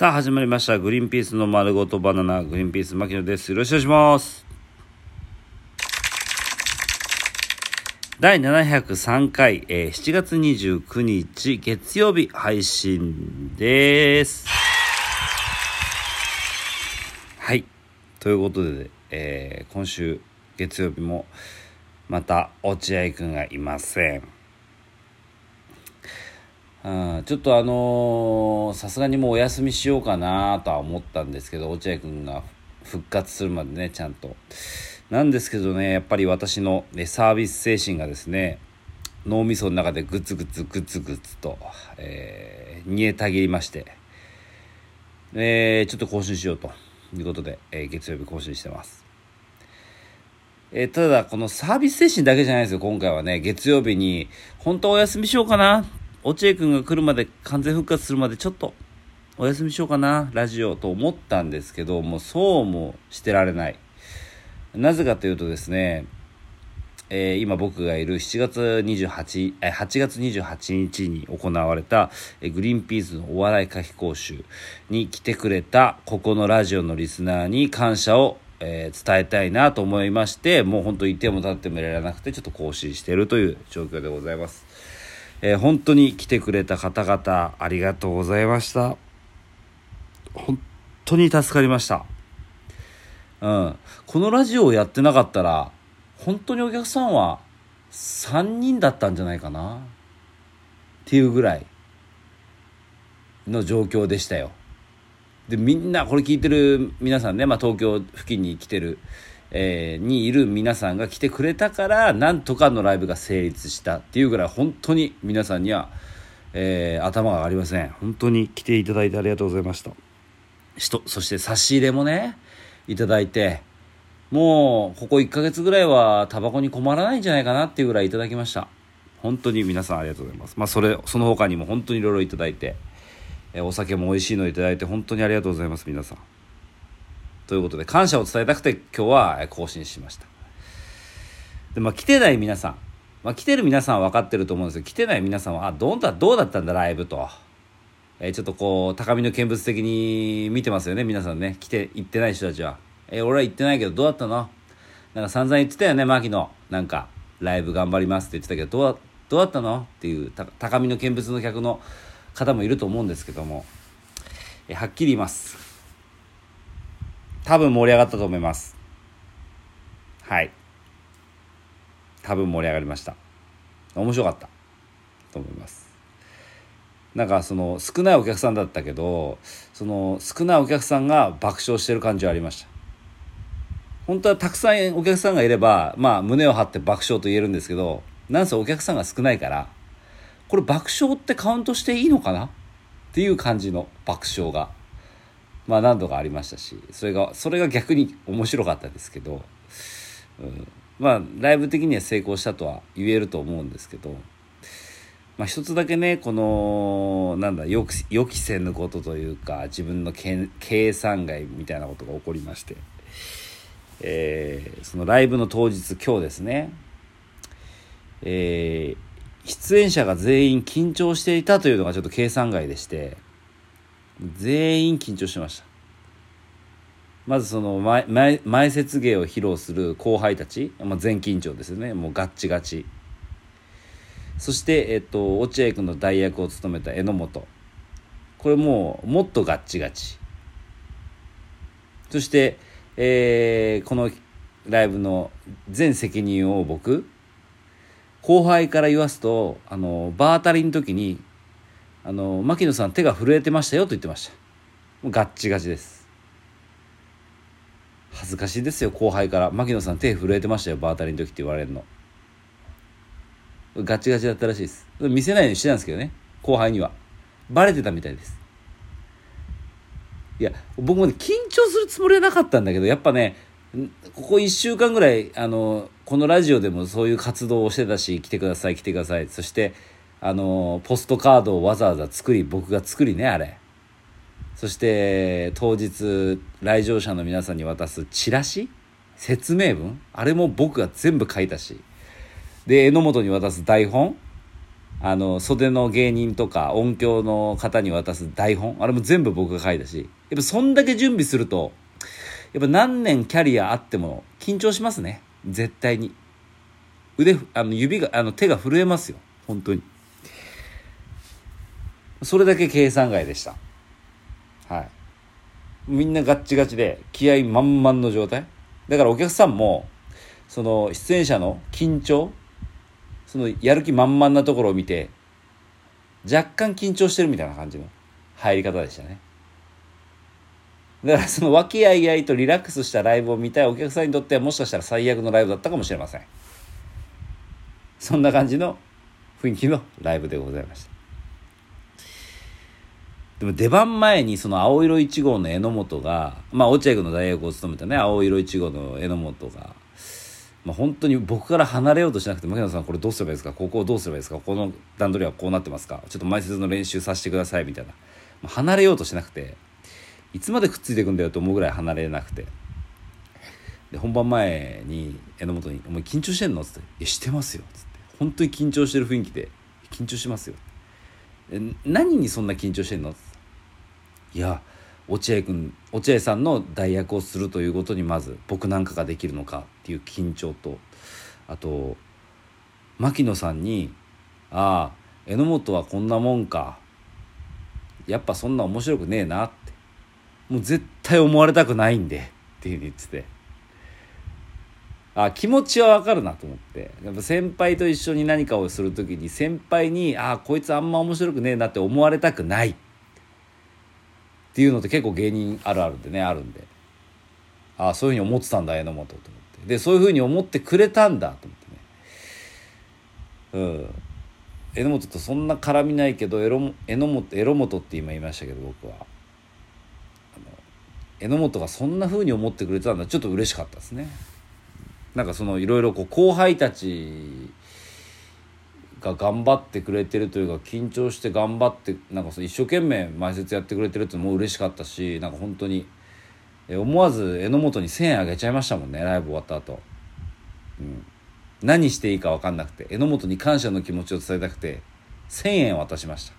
さあ始まりました。グリーンピースの丸ごとバナナ。グリーンピース牧野です。よろしくお願いします。第703回、えー、7月29日月曜日配信です。はい。ということで、えー、今週月曜日もまた落合くんがいません。うん、ちょっとあのさすがにもうお休みしようかなとは思ったんですけど落合君が復活するまでねちゃんとなんですけどねやっぱり私の、ね、サービス精神がですね脳みその中でグツグツグツグツと、えー、煮えたぎりまして、えー、ちょっと更新しようということで、えー、月曜日更新してますえー、ただ、このサービス精神だけじゃないですよ、今回はね。月曜日に、本当はお休みしようかな落合君が来るまで完全復活するまでちょっとお休みしようかなラジオと思ったんですけどもうそうもしてられないなぜかというとですね、えー、今僕がいる7月28、え8月28日に行われた、グリーンピースのお笑い書き講習に来てくれたここのラジオのリスナーに感謝をえー、伝えたいなと思いましてもう本当いても立ってもいられなくてちょっと更新してるという状況でございます。えー、本当に来てくれた方々ありがとうございました。本当に助かりました。うん。このラジオをやってなかったら本当にお客さんは3人だったんじゃないかな。っていうぐらいの状況でしたよ。でみんなこれ聞いてる皆さんね、まあ、東京付近に来てるえー、にいる皆さんが来てくれたからなんとかのライブが成立したっていうぐらい本当に皆さんには、えー、頭が上がりません。本当に来ていただいてありがとうございました。人そして差し入れもねいただいてもうここ1ヶ月ぐらいはタバコに困らないんじゃないかなっていうぐらいいただきました。本当に皆さんありがとうございます。まあそれその他にも本当にいろいろいただいて、えー、お酒も美味しいのいただいて本当にありがとうございます皆さん。ということで感謝を伝えたくて今日は更新しました。でまあ来てない皆さん、まあ、来てる皆さんは分かってると思うんですけど来てない皆さんはあどうだどうだったんだライブと、えー、ちょっとこう高みの見物的に見てますよね皆さんね。来て行ってない人たちは。えー、俺は行ってないけどどうだったの？なんか散々言ってたよね牧野。なんかライブ頑張りますって言ってたけどどうどうだったの？っていう高みの見物の客の方もいると思うんですけども、えー、はっきり言います。多分盛り上がったと思います。はい。多分盛り上がりました。面白かった。と思います。なんかその少ないお客さんだったけどその少ないお客さんが爆笑してる感じはありました。本当はたくさんお客さんがいればまあ胸を張って爆笑と言えるんですけどなんせお客さんが少ないからこれ爆笑ってカウントしていいのかな？っていう感じの爆笑がまあ何度かありましたしそれがそれが逆に面白かったですけど、うん、まあライブ的には成功したとは言えると思うんですけど、まあ、一つだけねこのなんだ予期予期せぬことというか自分の計算外みたいなことが起こりまして、えー、そのライブの当日今日ですね、えー、出演者が全員緊張していたというのがちょっと計算外でして。全員緊張してました。まずその前前前説芸を披露する後輩たち、まあ、全緊張ですよね。もうガッチガチ。そして、えっと、落合君の代役を務めた榎本。これもうもっとガッチガチ。そして、えー、このライブの全責任を僕後輩から言わすとあの場当たりの時にあの牧野さん手が震えてましたよと言ってました。もうガッチガチです。恥ずかしいですよ後輩から。牧野さん手震えてましたよ場当たりの時って言われるの。ガチガチだったらしいです。見せないようにしてたんですけどね後輩には。バレてたみたいです。いや僕もね緊張するつもりはなかったんだけどやっぱねここ1週間ぐらいあのこのラジオでもそういう活動をしてたし来てください来てください。そしてあのポストカードをわざわざ作り僕が作りねあれ。そして当日来場者の皆さんに渡すチラシ？説明文？あれも僕が全部書いたし。で榎本に渡す台本？あの袖の芸人とか音響の方に渡す台本？あれも全部僕が書いたし。やっぱそんだけ準備するとやっぱ何年キャリアあっても緊張しますね。絶対に。腕あの指があの手が震えますよ。本当に。それだけ計算外でした。はい。みんなガッチガチで気合満々の状態。だからお客さんもその出演者の緊張そのやる気満々なところを見て若干緊張してるみたいな感じの入り方でしたね。だからその和気あいあいとリラックスしたライブを見たいお客さんにとってはもしかしたら最悪のライブだったかもしれません。そんな感じの雰囲気のライブでございました。でも出番前にその青色1号の榎本がまあ落合君の大学を務めたね青色1号の榎本がまあ、本当に僕から離れようとしなくて牧野さんこれどうすればいいですか？ここをどうすればいいですか？この段取りはこうなってますか？ちょっと前説の練習させてくださいみたいな、まあ、離れようとしなくていつまでくっついていくんだよと思うぐらい離れなくて。で本番前に榎本に「お前緊張してんの?」っつって「いやしてますよ」つって。本当に緊張してる雰囲気で「緊張しますよ」何にそんな緊張してんの?」つって「いや落合君落合さんの代役をするということにまず僕なんかができるのかっていう緊張とあと牧野さんに「ああ榎本はこんなもんか。やっぱそんな面白くねえな」って。もう絶対思われたくないんでっていうふうに言ってて。あ気持ちはわかるなと思って。やっぱ先輩と一緒に何かをする時に先輩に「ああこいつあんま面白くねえな」って思われたくない。っていうのって結構芸人あるあるでねあるんで。ああそういうふうに思ってたんだ榎本と思って。でそういうふうに思ってくれたんだと思ってね。うん。榎本とそんな絡みないけど榎本エロ本って今言いましたけど僕は。榎本がそんなふうに思ってくれたんだちょっと嬉しかったですね。なんかそのいろいろ後輩たちが頑張ってくれてるというか緊張して頑張ってなんかその一生懸命前説やってくれてるってのも嬉しかったしなんか本当に思わず榎本に1,000円あげちゃいましたもんねライブ終わった後、うん、何していいか分かんなくて榎本に感謝の気持ちを伝えたくて1,000円渡しました。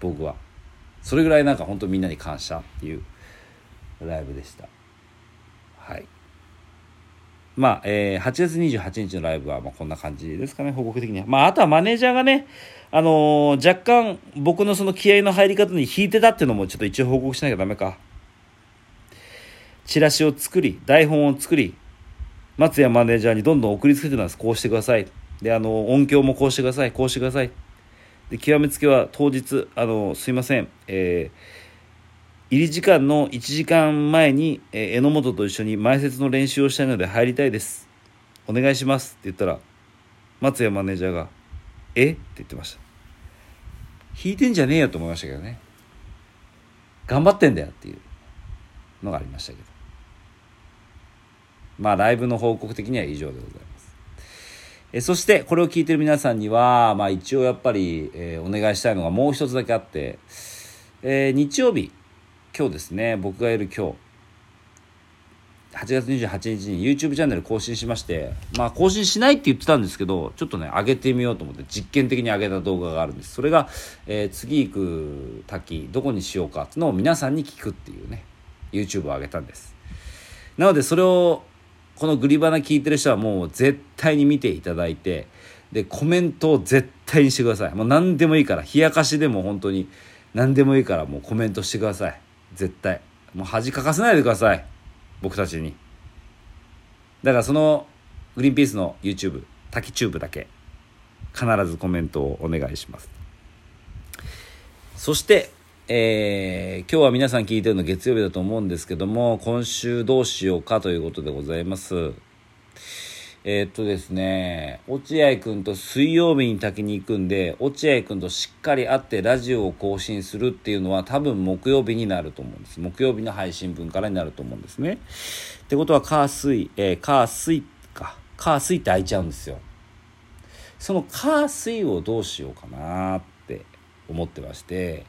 僕は。それぐらいなんか本当みんなに感謝っていうライブでした。はい。まあ、えー、8月28日のライブは、まあ、こんな感じですかね、報告的には。まあ、あとはマネージャーがね、あのー、若干、僕のその気合の入り方に引いてたっていうのも、ちょっと一応報告しなきゃダメか。チラシを作り、台本を作り、松谷マネージャーにどんどん送りつけてたんです。こうしてください。で、あの、音響もこうしてください。こうしてください。で、極めつけは当日、あの、すいません。えー入り時間の1時間前に、えー、榎本と一緒に前説の練習をしたいので入りたいです。お願いしますって言ったら、松谷マネージャーが、え？って言ってました。弾いてんじゃねえよと思いましたけどね。頑張ってんだよっていうのがありましたけど。まあ、ライブの報告的には以上でございます。えそして、これを聞いてる皆さんには、まあ一応やっぱり、えー、お願いしたいのがもう一つだけあって、えー、日曜日、今日ですね僕がいる今日8月28日に YouTube チャンネル更新しましてまあ更新しないって言ってたんですけどちょっとね上げてみようと思って実験的に上げた動画があるんです。それが、えー、次行く滝どこにしようかっていうのを皆さんに聞くっていうね YouTube を上げたんです。なのでそれをこのグリバナ聞いてる人はもう絶対に見ていただいてでコメントを絶対にしてください。もう何でもいいから冷やかしでも本当に何でもいいからもうコメントしてください。絶対。もう恥かかせないでください。僕たちに。だからそのグリーンピースの YouTube 滝チューブだけ。必ずコメントをお願いします。そしてえー、今日は皆さん聞いてるの月曜日だと思うんですけども今週どうしようかということでございます。えー、っとですね、落合君と水曜日に滝に行くんで、落合君としっかり会ってラジオを更新するっていうのは多分木曜日になると思うんです。木曜日の配信分からになると思うんですね。ってことは、火水、えー、火水か。火水って開いちゃうんですよ。その火水をどうしようかなって思ってまして、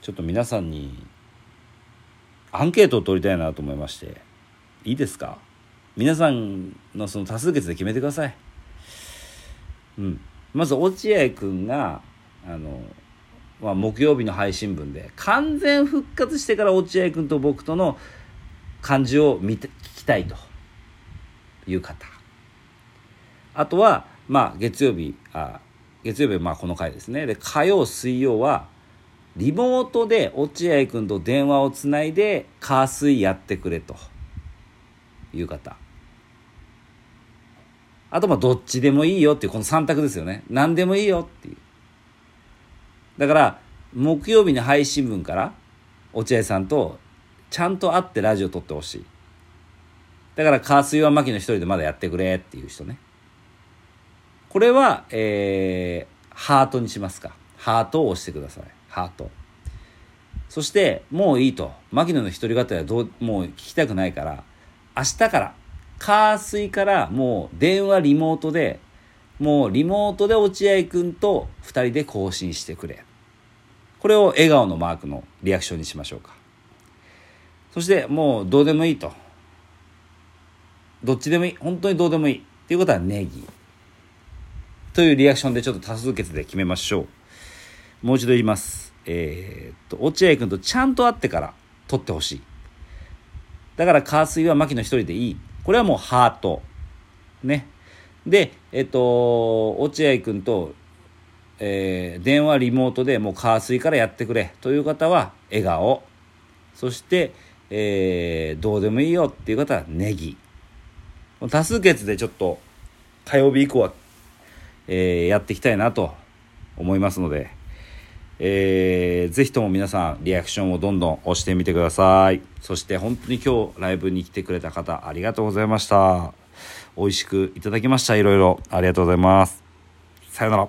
ちょっと皆さんにアンケートを取りたいなと思いまして、いいですか？皆さんのその多数決で決めてください。うん。まず落合君があの、まあ、木曜日の配信分で完全復活してから落合君と僕との感じを見て聞きたいと。いう方。あとはまあ月曜日あ月曜日はまあこの回ですね。で火曜水曜はリモートで落合君と電話をつないで火水やってくれと。いう方。あとまあどっちでもいいよっていうこの3択ですよね。何でもいいよっていう。だから木曜日の配信分から落合さんとちゃんと会ってラジオ撮ってほしい。だから火水は牧野一人でまだやってくれっていう人ね。これは、えー、ハートにしますか。ハートを押してください。ハート。そしてもういいと。牧野の一人語りはどうもう聞きたくないから明日から火水からもう電話リモートでもうリモートで落合君と2人で更新してくれ。これを笑顔のマークのリアクションにしましょうか。そしてもうどうでもいいと。どっちでもいい。本当にどうでもいいっていうことはネギ。というリアクションでちょっと多数決で決めましょう。もう一度言います。えー、っと落合君とちゃんと会ってから取ってほしい。だから火水は牧野一人でいい。これはもうハート。ね。でえっと落合君と、えー、電話リモートでもう火水からやってくれ。という方は笑顔。そして、えー、どうでもいいよっていう方はネギ。多数決でちょっと火曜日以降はえー、やっていきたいなと思いますので、えー、ぜひとも皆さんリアクションをどんどん押してみてください。そして本当に今日ライブに来てくれた方ありがとうございました。美味しくいただきました。いろいろありがとうございます。さよなら。